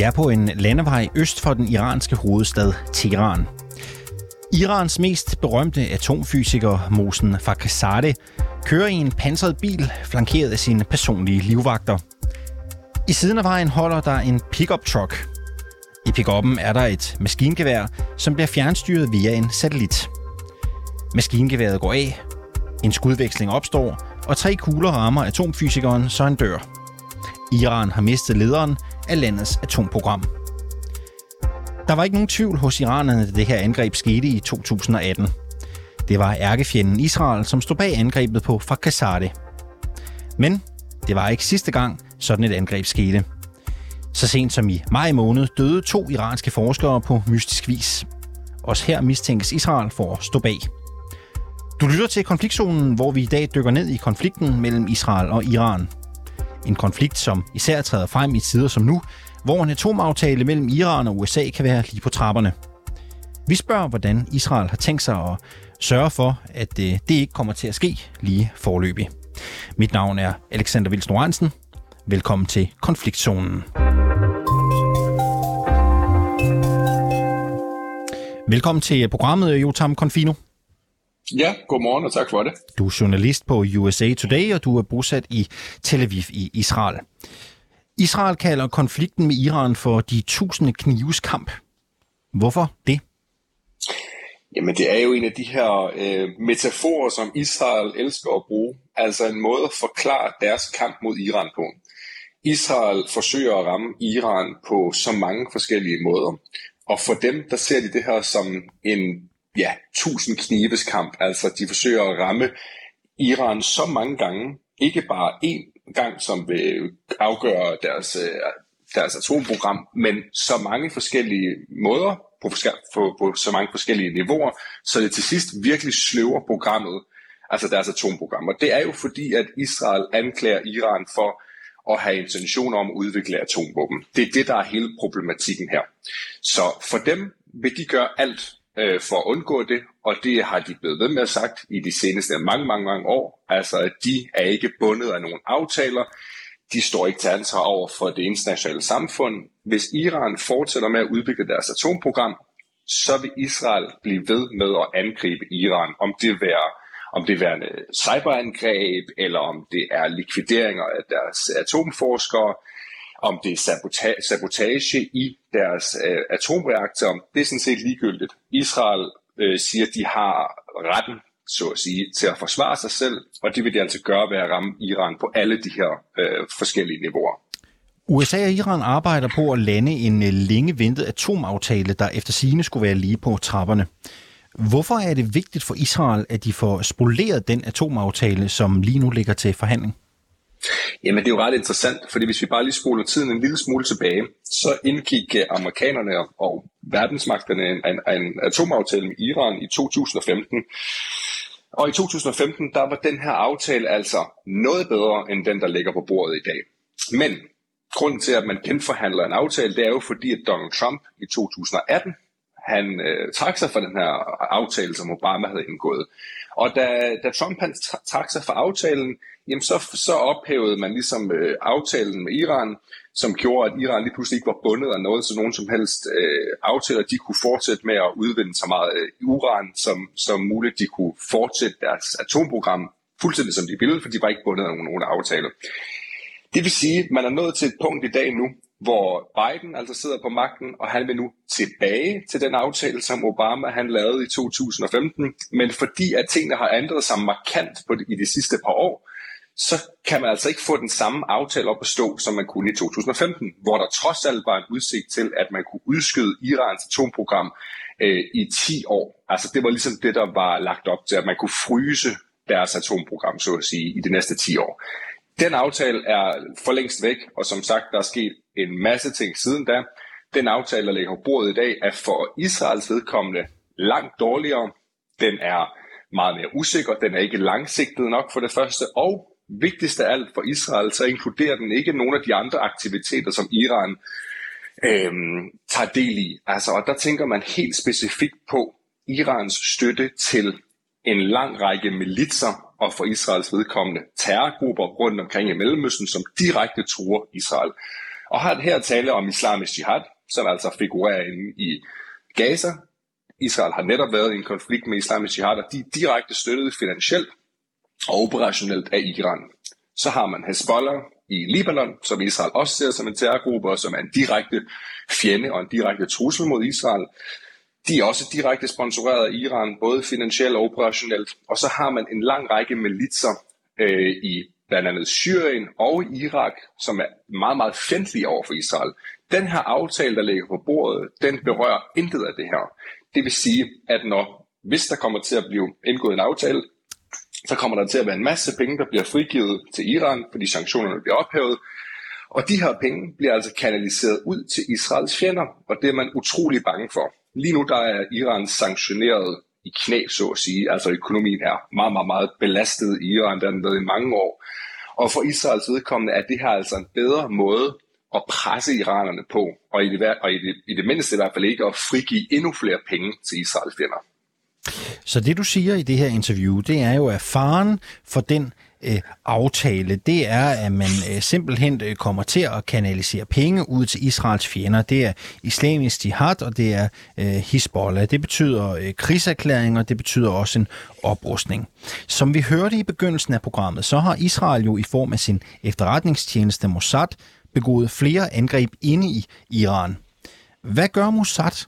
Vi er på en landevej øst for den iranske hovedstad Teheran. Irans mest berømte atomfysiker, Mohsen Fakhrizadeh, kører i en pansret bil, flankeret af sine personlige livvagter. I siden af vejen holder der en pickup truck. I pickuppen er der et maskingevær, som bliver fjernstyret via en satellit. Maskingeværet går af, en skudveksling opstår, og tre kugler rammer atomfysikeren, så han dør. Iran har mistet lederen af landets atomprogram. Der var ikke nogen tvivl hos iranerne, da det her angreb skete i 2018. Det var ærkefjenden Israel, som stod bag angrebet på Fakhazade. Men det var ikke sidste gang, sådan et angreb skete. Så sent som i maj måned døde to iranske forskere på mystisk vis. Også her mistænkes Israel for at stå bag. Du lytter til konfliktzonen, hvor vi i dag dykker ned i konflikten mellem Israel og Iran. En konflikt, som især træder frem i tider som nu, hvor en atomaftale mellem Iran og USA kan være lige på trapperne. Vi spørger, hvordan Israel har tænkt sig at sørge for, at øh, det ikke kommer til at ske lige forløbig. Mit navn er Alexander Vils Velkommen til Konfliktzonen. Velkommen til programmet, Jotam Konfino. Ja, godmorgen og tak for det. Du er journalist på USA Today, og du er bosat i Tel Aviv i Israel. Israel kalder konflikten med Iran for de tusinde knives kamp. Hvorfor det? Jamen, det er jo en af de her øh, metaforer, som Israel elsker at bruge. Altså en måde at forklare deres kamp mod Iran på. Israel forsøger at ramme Iran på så mange forskellige måder. Og for dem, der ser de det her som en ja, tusind knives kamp. Altså, de forsøger at ramme Iran så mange gange, ikke bare én gang, som vil afgøre deres, øh, deres atomprogram, men så mange forskellige måder, på, på, på så mange forskellige niveauer, så det til sidst virkelig sløver programmet, altså deres atomprogram. Og det er jo fordi, at Israel anklager Iran for at have intentioner om at udvikle atomvåben. Det er det, der er hele problematikken her. Så for dem vil de gøre alt øh, for at undgå det, og det har de blevet ved med at sagt i de seneste mange, mange, mange år. Altså, at de er ikke bundet af nogle aftaler. De står ikke til ansvar over for det internationale samfund. Hvis Iran fortsætter med at udvikle deres atomprogram, så vil Israel blive ved med at angribe Iran, om det være om det er øh, cyberangreb, eller om det er likvideringer af deres atomforskere, om det er sabotage, sabotage i deres øh, atomreaktor, det er sådan set ligegyldigt. Israel øh, siger, at de har retten, så at sige, til at forsvare sig selv, og det vil de altså gøre ved at ramme Iran på alle de her øh, forskellige niveauer. USA og Iran arbejder på at lande en øh, længe ventet atomaftale, der efter sigende skulle være lige på trapperne. Hvorfor er det vigtigt for Israel, at de får spoleret den atomaftale, som lige nu ligger til forhandling? Jamen det er jo ret interessant, fordi hvis vi bare lige spoler tiden en lille smule tilbage, så indgik øh, amerikanerne og verdensmagterne en, en, en atomaftale med Iran i 2015. Og i 2015, der var den her aftale altså noget bedre end den, der ligger på bordet i dag. Men grunden til, at man genforhandler en aftale, det er jo fordi, at Donald Trump i 2018, han øh, trak sig fra den her aftale, som Obama havde indgået. Og da, da Trump han trak sig fra aftalen, jamen så, så ophævede man ligesom øh, aftalen med Iran, som gjorde, at Iran lige pludselig ikke var bundet af noget, så nogen som helst øh, aftaler, de kunne fortsætte med at udvinde så meget øh, uran som, som muligt. De kunne fortsætte deres atomprogram fuldstændig som de ville, for de var ikke bundet af nogen, nogen aftale. Det vil sige, at man er nået til et punkt i dag nu, hvor Biden altså sidder på magten, og han vil nu tilbage til den aftale, som Obama han lavede i 2015. Men fordi at tingene har ændret sig markant på det, i de sidste par år, så kan man altså ikke få den samme aftale op at stå, som man kunne i 2015, hvor der trods alt var en udsigt til, at man kunne udskyde Irans atomprogram øh, i 10 år. Altså det var ligesom det, der var lagt op til, at man kunne fryse deres atomprogram, så at sige, i de næste 10 år. Den aftale er for længst væk, og som sagt, der er sket en masse ting siden da. Den aftale, der ligger på bordet i dag, er for Israels vedkommende langt dårligere. Den er meget mere usikker, den er ikke langsigtet nok for det første, og vigtigst af alt for Israel, så inkluderer den ikke nogen af de andre aktiviteter, som Iran øh, tager del i. Altså, og der tænker man helt specifikt på Irans støtte til en lang række militser og for Israels vedkommende terrorgrupper rundt omkring i Mellemøsten, som direkte truer Israel. Og har her tale om islamisk jihad, som altså figurerer inde i Gaza. Israel har netop været i en konflikt med islamisk jihad, og de er direkte støttet finansielt og operationelt af Iran. Så har man Hezbollah i Libanon, som Israel også ser som en terrorgruppe, og som er en direkte fjende og en direkte trussel mod Israel. De er også direkte sponsoreret af Iran, både finansielt og operationelt. Og så har man en lang række militser øh, i blandt andet Syrien og Irak, som er meget, meget fjendtlige over for Israel. Den her aftale, der ligger på bordet, den berører intet af det her. Det vil sige, at når, hvis der kommer til at blive indgået en aftale, så kommer der til at være en masse penge, der bliver frigivet til Iran, fordi sanktionerne bliver ophævet. Og de her penge bliver altså kanaliseret ud til Israels fjender, og det er man utrolig bange for. Lige nu der er Iran sanktioneret i knæ, så at sige. Altså økonomien er meget, meget, meget belastet i Iran, der den været i mange år. Og for Israels vedkommende er det her altså en bedre måde at presse iranerne på, og i det, og i det, i det mindste i hvert fald ikke at frigive endnu flere penge til Israels fjender. Så det du siger i det her interview, det er jo, at faren for den øh, aftale, det er, at man øh, simpelthen øh, kommer til at kanalisere penge ud til Israels fjender. Det er islamisk jihad, og det er øh, Hezbollah. Det betyder øh, og det betyder også en oprustning. Som vi hørte i begyndelsen af programmet, så har Israel jo i form af sin efterretningstjeneste Mossad begået flere angreb inde i Iran. Hvad gør Mossad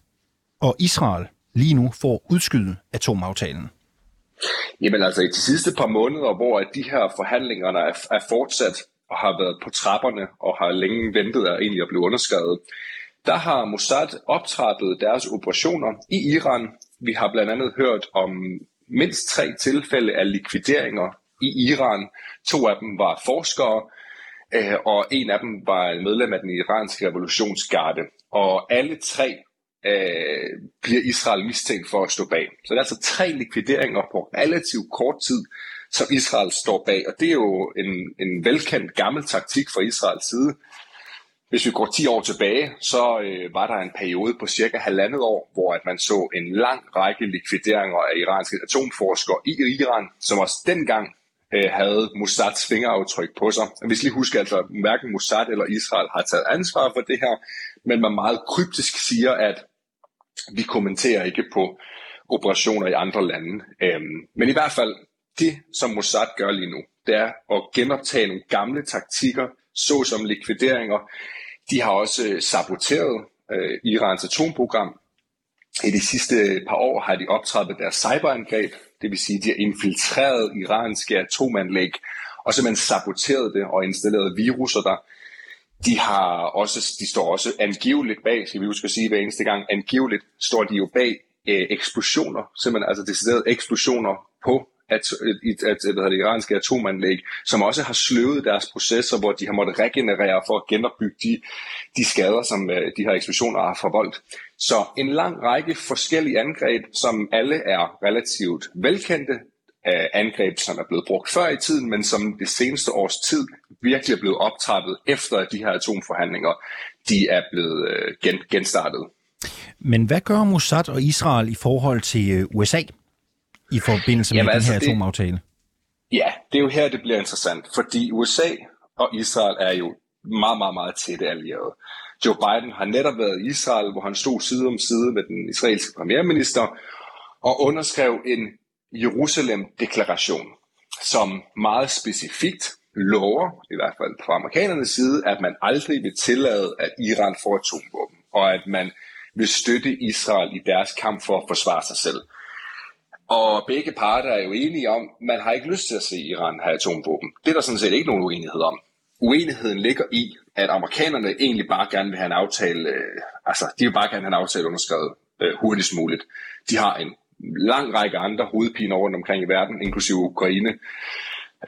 og Israel lige nu for at udskyde atomaftalen? Jamen altså i de sidste par måneder, hvor de her forhandlinger er, er fortsat og har været på trapperne og har længe ventet at egentlig at blive underskrevet, der har Mossad optrappet deres operationer i Iran. Vi har blandt andet hørt om mindst tre tilfælde af likvideringer i Iran. To af dem var forskere, øh, og en af dem var medlem af den iranske revolutionsgarde. Og alle tre øh, bliver Israel mistænkt for at stå bag. Så det er altså tre likvideringer på relativt kort tid, som Israel står bag. Og det er jo en, en velkendt gammel taktik fra Israels side. Hvis vi går 10 år tilbage, så øh, var der en periode på cirka halvandet år, hvor at man så en lang række likvideringer af iranske atomforskere i Iran, som også dengang øh, havde Mossads fingeraftryk på sig. Og vi skal lige huske, at altså, hverken Mossad eller Israel har taget ansvar for det her, men man meget kryptisk siger, at vi kommenterer ikke på operationer i andre lande. Øhm, men i hvert fald, det som Mossad gør lige nu, det er at genoptage nogle gamle taktikker, såsom likvideringer. De har også øh, saboteret øh, Irans atomprogram. I de sidste øh, par år har de optrappet deres cyberangreb, det vil sige, de har infiltreret iranske atomanlæg, og simpelthen saboteret det og installeret viruser der. De, har også, de står også angiveligt bag, skal vi huske at sige hver eneste gang, angiveligt står de jo bag øh, eksplosioner, simpelthen altså deciderede eksplosioner på at, at, at, at, det iranske atomanlæg, som også har sløvet deres processer, hvor de har måttet regenerere for at genopbygge de, de skader, som øh, de her eksplosioner har forvoldt. Så en lang række forskellige angreb, som alle er relativt velkendte, af angreb, som er blevet brugt før i tiden, men som det seneste års tid virkelig er blevet optrappet efter at de her atomforhandlinger, de er blevet øh, gen, genstartet. Men hvad gør Mossad og Israel i forhold til øh, USA i forbindelse med Jamen, den altså her det, atomaftale? Ja, det er jo her, det bliver interessant, fordi USA og Israel er jo meget, meget, meget tætte allierede. Joe Biden har netop været i Israel, hvor han stod side om side med den israelske premierminister og underskrev en Jerusalem-deklaration, som meget specifikt lover, i hvert fald fra amerikanernes side, at man aldrig vil tillade, at Iran får atomvåben, og at man vil støtte Israel i deres kamp for at forsvare sig selv. Og begge parter er jo enige om, at man har ikke lyst til at se Iran have atomvåben. Det er der sådan set ikke nogen uenighed om. Uenigheden ligger i, at amerikanerne egentlig bare gerne vil have en aftale, øh, altså de vil bare gerne have en aftale underskrevet øh, hurtigst muligt. De har en lang række andre hovedpiner rundt omkring i verden, inklusive Ukraine.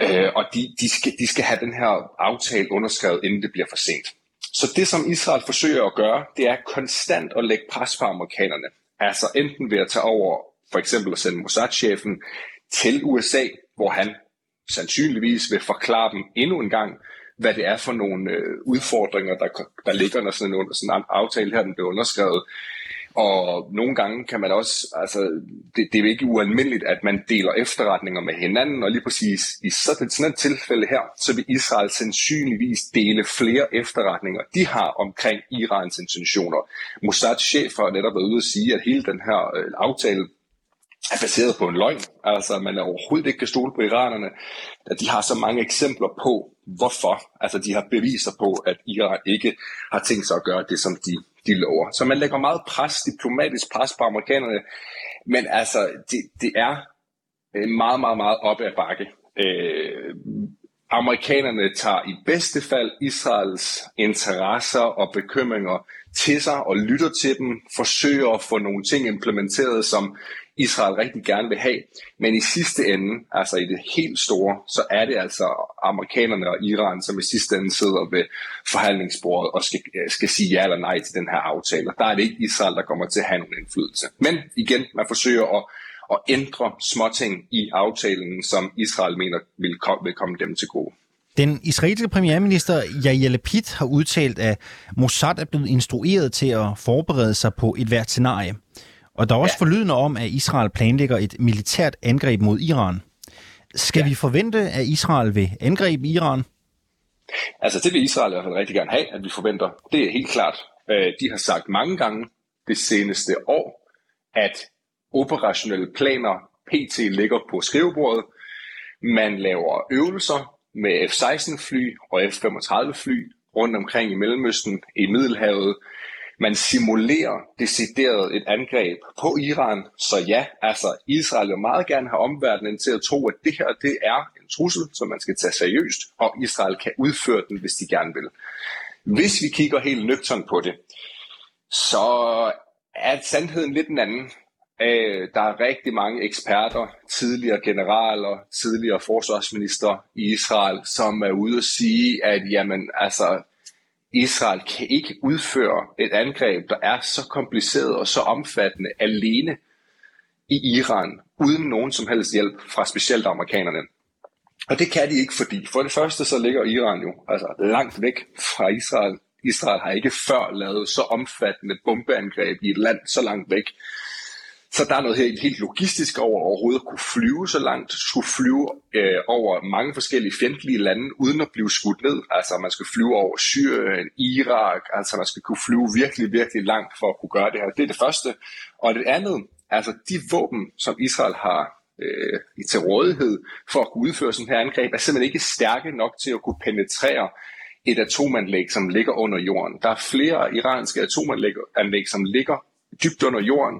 Øh, og de, de, skal, de skal have den her aftale underskrevet, inden det bliver for sent. Så det, som Israel forsøger at gøre, det er konstant at lægge pres på amerikanerne. Altså enten ved at tage over, for eksempel at sende Mossad-chefen til USA, hvor han sandsynligvis vil forklare dem endnu en gang, hvad det er for nogle øh, udfordringer, der, der ligger, når sådan en, sådan en aftale her den bliver underskrevet. Og nogle gange kan man også, altså det, det er jo ikke ualmindeligt, at man deler efterretninger med hinanden, og lige præcis i sådan, sådan et tilfælde her, så vil Israel sandsynligvis dele flere efterretninger, de har omkring Irans intentioner. Mossad chef har netop været ude at sige, at hele den her øh, aftale er baseret på en løgn. Altså, man er overhovedet ikke kan stole på iranerne. At de har så mange eksempler på, hvorfor. Altså, de har beviser på, at Iran ikke har tænkt sig at gøre det, som de, de lover. Så man lægger meget pres, diplomatisk pres på amerikanerne. Men altså, det, det er øh, meget, meget, meget op ad bakke. Øh, amerikanerne tager i bedste fald Israels interesser og bekymringer til sig og lytter til dem, forsøger at få nogle ting implementeret, som Israel rigtig gerne vil have. Men i sidste ende, altså i det helt store, så er det altså amerikanerne og Iran, som i sidste ende sidder ved forhandlingsbordet og skal, skal sige ja eller nej til den her aftale. Der er det ikke Israel, der kommer til at have nogen indflydelse. Men igen, man forsøger at, at ændre småting i aftalen, som Israel mener vil, komme, vil komme dem til gode. Den israelske premierminister Yair Lapid har udtalt, at Mossad er blevet instrueret til at forberede sig på et hvert scenarie. Og der er også ja. forlydende om, at Israel planlægger et militært angreb mod Iran. Skal ja. vi forvente, at Israel vil angribe Iran? Altså det vil Israel i hvert fald rigtig gerne have, at vi forventer. Det er helt klart. Øh, de har sagt mange gange det seneste år, at operationelle planer PT ligger på skrivebordet. Man laver øvelser med F-16 fly og F-35 fly rundt omkring i Mellemøsten, i Middelhavet, man simulerer decideret et angreb på Iran. Så ja, altså Israel vil meget gerne have omverdenen til at tro, at det her det er en trussel, som man skal tage seriøst, og Israel kan udføre den, hvis de gerne vil. Hvis vi kigger helt nøgtern på det, så er sandheden lidt en anden. Øh, der er rigtig mange eksperter, tidligere generaler, tidligere forsvarsminister i Israel, som er ude og sige, at jamen, altså, Israel kan ikke udføre et angreb, der er så kompliceret og så omfattende alene i Iran, uden nogen som helst hjælp fra specielt amerikanerne. Og det kan de ikke, fordi for det første så ligger Iran jo altså langt væk fra Israel. Israel har ikke før lavet så omfattende bombeangreb i et land så langt væk. Så der er noget helt, helt logistisk over overhovedet at kunne flyve så langt, skulle flyve øh, over mange forskellige fjendtlige lande, uden at blive skudt ned. Altså man skal flyve over Syrien, Irak, altså man skal kunne flyve virkelig, virkelig langt for at kunne gøre det her. Det er det første. Og det andet, altså de våben, som Israel har øh, til rådighed for at kunne udføre sådan her angreb, er simpelthen ikke stærke nok til at kunne penetrere et atomanlæg, som ligger under jorden. Der er flere iranske atomanlæg, som ligger dybt under jorden,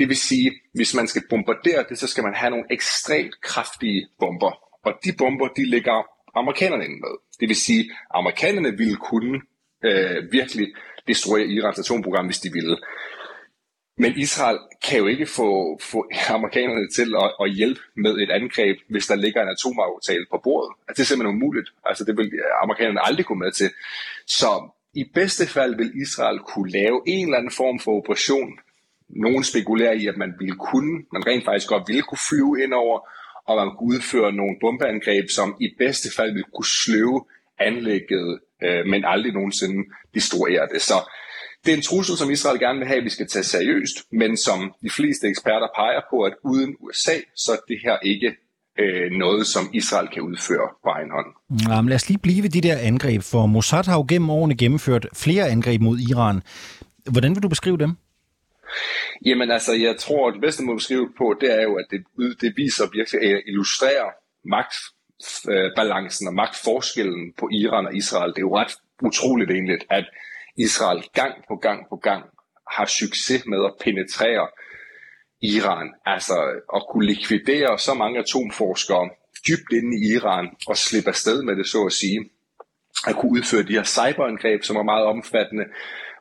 det vil sige, hvis man skal bombardere det, så skal man have nogle ekstremt kraftige bomber. Og de bomber, de ligger amerikanerne inde med. Det vil sige, amerikanerne ville kunne øh, virkelig destruere Irans atomprogram, hvis de ville. Men Israel kan jo ikke få, få amerikanerne til at, at hjælpe med et angreb, hvis der ligger en atomaftale på bordet. Altså, det er simpelthen umuligt. Altså, det vil amerikanerne aldrig gå med til. Så i bedste fald vil Israel kunne lave en eller anden form for operation, nogen spekulerer i, at man ville kunne, man rent faktisk godt ville kunne flyve ind over, og man kunne udføre nogle bombeangreb, som i bedste fald ville kunne sløve anlægget, øh, men aldrig nogensinde destruere det. Så det er en trussel, som Israel gerne vil have, at vi skal tage seriøst, men som de fleste eksperter peger på, at uden USA, så er det her ikke øh, noget, som Israel kan udføre på egen hånd. Jamen, lad os lige blive ved de der angreb, for Mossad har jo gennem årene gennemført flere angreb mod Iran. Hvordan vil du beskrive dem? Jamen altså, jeg tror, at det bedste måde at beskrive på, det er jo, at det, det viser virkelig at illustrere magtbalancen og magtforskellen på Iran og Israel. Det er jo ret utroligt egentlig, at Israel gang på gang på gang har succes med at penetrere Iran. Altså at kunne likvidere så mange atomforskere dybt inde i Iran og slippe afsted med det, så at sige. At kunne udføre de her cyberangreb, som er meget omfattende,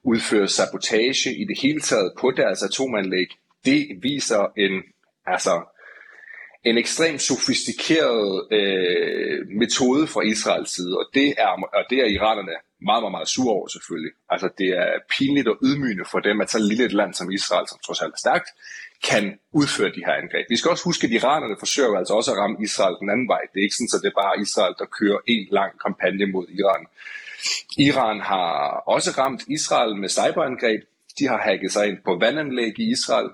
udføre sabotage i det hele taget på deres atomanlæg, det viser en, altså, en ekstremt sofistikeret øh, metode fra Israels side, og det er, og det er iranerne meget, meget, meget sure over selvfølgelig. Altså det er pinligt og ydmygende for dem, at så lille et land som Israel, som trods alt er stærkt, kan udføre de her angreb. Vi skal også huske, at iranerne forsøger altså også at ramme Israel den anden vej. Det er ikke sådan, at det er bare Israel, der kører en lang kampagne mod Iran. Iran har også ramt Israel med cyberangreb. De har hacket sig ind på vandanlæg i Israel.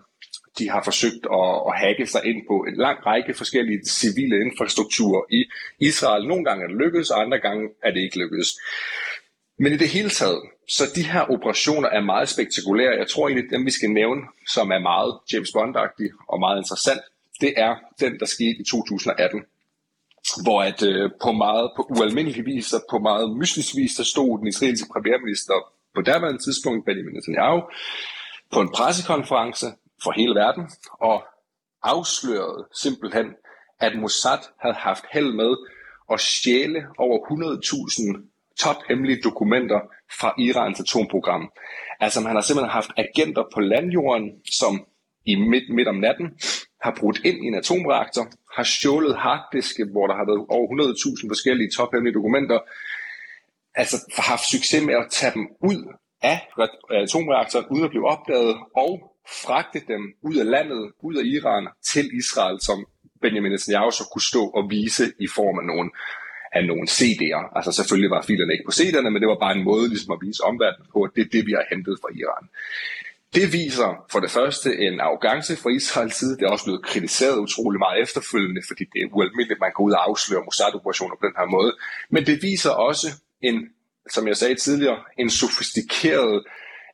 De har forsøgt at, at hacke sig ind på en lang række forskellige civile infrastrukturer i Israel. Nogle gange er det lykkedes, og andre gange er det ikke lykkedes. Men i det hele taget, så de her operationer er meget spektakulære. Jeg tror egentlig, dem vi skal nævne, som er meget James bond og meget interessant, det er den, der skete i 2018 hvor at øh, på meget på ualmindelig vis og på meget mystisk vis, der stod den israelske premierminister på derværende tidspunkt, Benjamin Netanyahu, på en pressekonference for hele verden og afslørede simpelthen, at Mossad havde haft held med at stjæle over 100.000 tophemmelige dokumenter fra Irans atomprogram. Altså man har simpelthen haft agenter på landjorden, som i midt, midt om natten har brudt ind i en atomreaktor, har stjålet harddiske, hvor der har været over 100.000 forskellige tophemmelige dokumenter, altså haft succes med at tage dem ud af atomreaktoren, uden at blive opdaget, og fragte dem ud af landet, ud af Iran, til Israel, som Benjamin Netanyahu så kunne stå og vise i form af nogle, af nogle CD'er. Altså selvfølgelig var filerne ikke på CD'erne, men det var bare en måde ligesom at vise omverdenen på, at det er det, vi har hentet fra Iran. Det viser for det første en arrogance fra Israels side. Det er også blevet kritiseret utrolig meget efterfølgende, fordi det er ualmindeligt, at man går ud og afslører Mossad-operationer på den her måde. Men det viser også en, som jeg sagde tidligere, en sofistikeret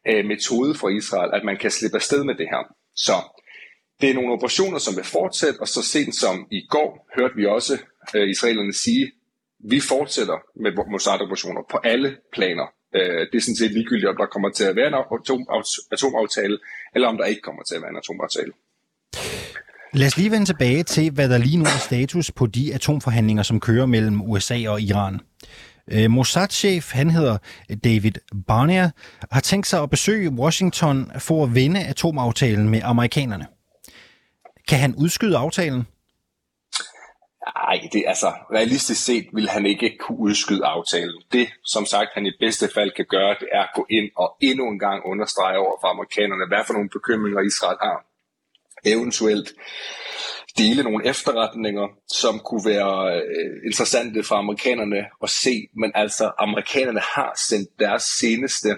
øh, metode for Israel, at man kan slippe afsted med det her. Så det er nogle operationer, som vil fortsætte, og så sent som i går hørte vi også øh, israelerne sige, vi fortsætter med Mossad-operationer på alle planer. Øh, det er sådan set ligegyldigt, om der kommer til at være en atom, atomaftale, eller om der ikke kommer til at være en atomaftale. Lad os lige vende tilbage til, hvad der lige nu er status på de atomforhandlinger, som kører mellem USA og Iran. Øh, Mossad-chef, han hedder David Barnea, har tænkt sig at besøge Washington for at vende atomaftalen med amerikanerne. Kan han udskyde aftalen? Nej, det altså realistisk set vil han ikke kunne udskyde aftalen. Det, som sagt, han i bedste fald kan gøre, det er at gå ind og endnu en gang understrege over for amerikanerne, hvad for nogle bekymringer Israel har. Eventuelt dele nogle efterretninger, som kunne være øh, interessante for amerikanerne at se. Men altså, amerikanerne har sendt deres seneste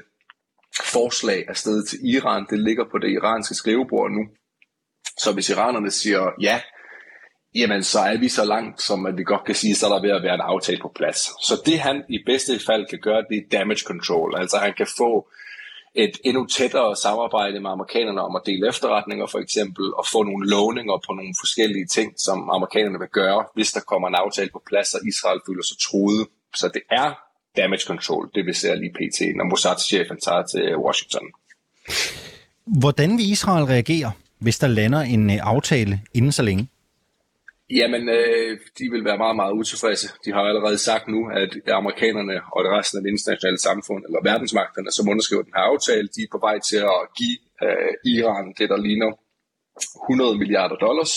forslag afsted til Iran. Det ligger på det iranske skrivebord nu. Så hvis iranerne siger ja, jamen så er vi så langt, som at vi godt kan sige, så er der ved at være en aftale på plads. Så det han i bedste fald kan gøre, det er damage control. Altså han kan få et endnu tættere samarbejde med amerikanerne om at dele efterretninger for eksempel, og få nogle lovninger på nogle forskellige ting, som amerikanerne vil gøre, hvis der kommer en aftale på plads, og Israel føler sig truet. Så det er damage control, det vi ser lige pt, når Mossad-chefen tager til øh, Washington. Hvordan vil Israel reagere, hvis der lander en øh, aftale inden så længe? Jamen, øh, de vil være meget, meget utilfredse. De har allerede sagt nu, at amerikanerne og det resten af det internationale samfund, eller verdensmagterne, som underskriver den her aftale, de er på vej til at give øh, Iran det, der ligner 100 milliarder dollars.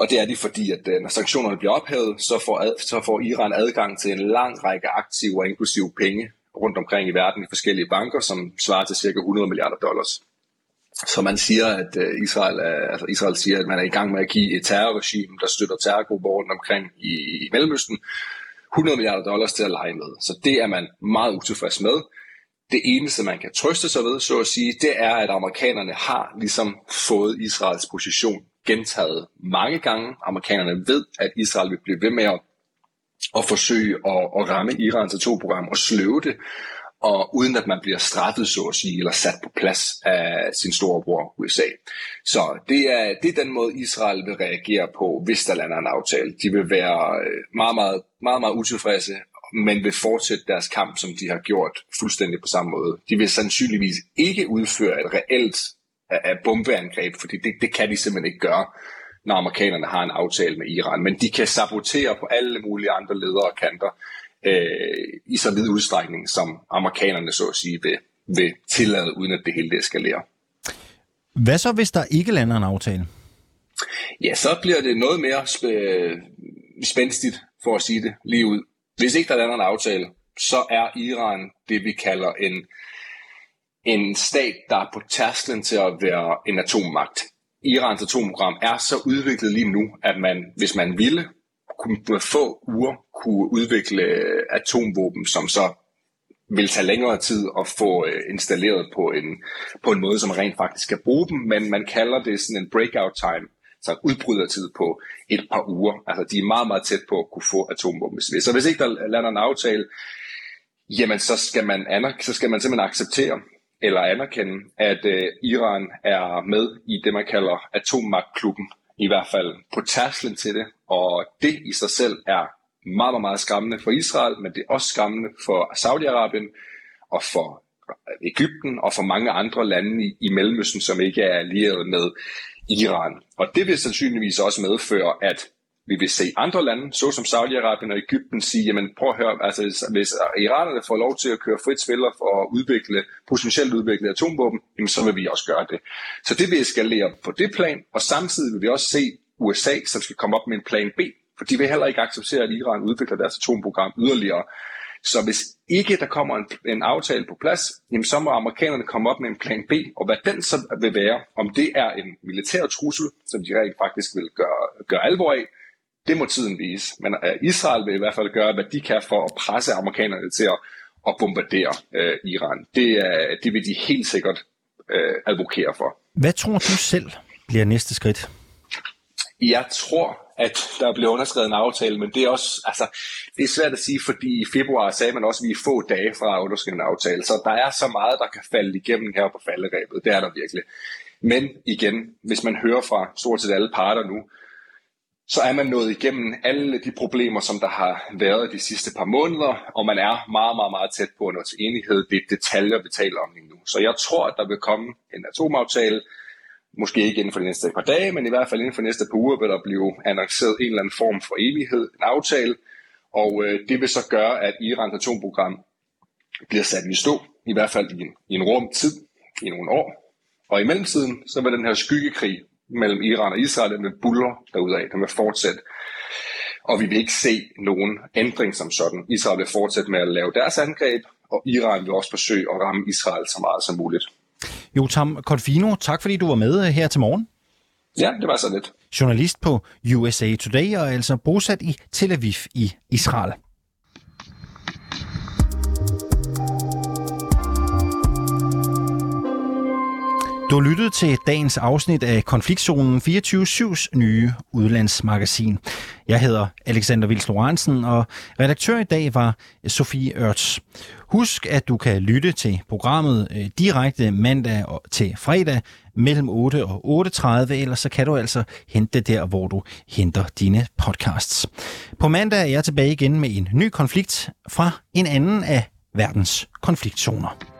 Og det er de, fordi at øh, når sanktionerne bliver ophævet, så får, ad, så får Iran adgang til en lang række aktiver, inklusive penge, rundt omkring i verden i forskellige banker, som svarer til cirka 100 milliarder dollars. Så man siger, at øh, Israel, er, altså Israel siger, at man er i gang med at give et terrorregime, der støtter terrorgrupper rundt omkring i, i Mellemøsten, 100 milliarder dollars til at lege med. Så det er man meget utilfreds med. Det eneste, man kan trøste sig ved, så at sige, det er, at amerikanerne har ligesom fået Israels position gentaget mange gange. Amerikanerne ved, at Israel vil blive ved med at, at forsøge at, at ramme Irans atomprogram og sløve det og uden at man bliver straffet, så at sige, eller sat på plads af sin storebror USA. Så det er, det er den måde, Israel vil reagere på, hvis der lander en aftale. De vil være øh, meget, meget, meget, meget utilfredse, men vil fortsætte deres kamp, som de har gjort fuldstændig på samme måde. De vil sandsynligvis ikke udføre et reelt af bombeangreb, fordi det, det kan de simpelthen ikke gøre, når amerikanerne har en aftale med Iran. Men de kan sabotere på alle mulige andre ledere og kanter øh, i så vid udstrækning, som amerikanerne så at sige vil, vil tillade, uden at det hele eskalerer. Hvad så, hvis der ikke lander en aftale? Ja, så bliver det noget mere spæ- spændstigt, for at sige det lige ud. Hvis ikke der lander en aftale, så er Iran det, vi kalder en, en stat, der er på tærsklen til at være en atommagt. Irans atomprogram er så udviklet lige nu, at man, hvis man ville, kunne på få uger kunne udvikle øh, atomvåben, som så vil tage længere tid at få øh, installeret på en, på en måde, som rent faktisk kan bruge dem, men man kalder det sådan en breakout time, så udbrydertid på et par uger. Altså de er meget, meget tæt på at kunne få atomvåben. Så hvis ikke der lander en aftale, jamen så skal man, anerk- så skal man simpelthen acceptere eller anerkende, at øh, Iran er med i det, man kalder atommagtklubben, i hvert fald på tærsklen til det, og det i sig selv er meget, meget, meget skræmmende for Israel, men det er også skræmmende for Saudi-Arabien og for Ægypten og for mange andre lande i, i Mellemøsten, som ikke er allieret med Iran. Og det vil sandsynligvis også medføre, at vi vil se andre lande, såsom Saudi-Arabien og Ægypten, sige, jamen prøv at høre, altså hvis iranerne får lov til at køre frit spiller for at udvikle, potentielt udvikle atomvåben, jamen så vil vi også gøre det. Så det vil eskalere på det plan, og samtidig vil vi også se USA, som skal komme op med en plan B, for de vil heller ikke acceptere, at Iran udvikler deres atomprogram yderligere. Så hvis ikke der kommer en, en aftale på plads, jamen så må amerikanerne komme op med en plan B, og hvad den så vil være, om det er en militær trussel, som de rent faktisk vil gøre, gøre alvor af, det må tiden vise. Men uh, Israel vil i hvert fald gøre, hvad de kan for at presse amerikanerne til at, at bombardere uh, Iran. Det, uh, det vil de helt sikkert uh, advokere for. Hvad tror du selv bliver næste skridt? Jeg tror, at der bliver underskrevet en aftale, men det er også, altså, det er svært at sige, fordi i februar sagde man også, at vi er få dage fra at underskrive en aftale, så der er så meget, der kan falde igennem her på falderæbet, det er der virkelig. Men igen, hvis man hører fra stort set alle parter nu, så er man nået igennem alle de problemer, som der har været de sidste par måneder, og man er meget, meget, meget tæt på at nå til enighed. Det er detaljer, vi taler om lige nu. Så jeg tror, at der vil komme en atomaftale, måske ikke inden for de næste par dage, men i hvert fald inden for de næste par uger vil der blive annonceret en eller anden form for evighed, en aftale, og øh, det vil så gøre, at Irans atomprogram bliver sat i stå, i hvert fald i en, i en rum tid, i nogle år. Og i mellemtiden, så vil den her skyggekrig mellem Iran og Israel, den vil buller derudad, den vil fortsætte. Og vi vil ikke se nogen ændring som sådan. Israel vil fortsætte med at lave deres angreb, og Iran vil også forsøge at ramme Israel så meget som muligt. Jotam Confino, tak fordi du var med øh, her til morgen. Ja, det var så lidt. Journalist på USA Today og altså bosat i Tel Aviv i Israel. Du lyttede til dagens afsnit af Konfliktzonen 24-7's nye udlandsmagasin. Jeg hedder Alexander Vils Lorentzen, og redaktør i dag var Sofie Ørts. Husk, at du kan lytte til programmet øh, direkte mandag til fredag mellem 8 og 8.30, eller så kan du altså hente det der, hvor du henter dine podcasts. På mandag er jeg tilbage igen med en ny konflikt fra en anden af verdens konfliktzoner.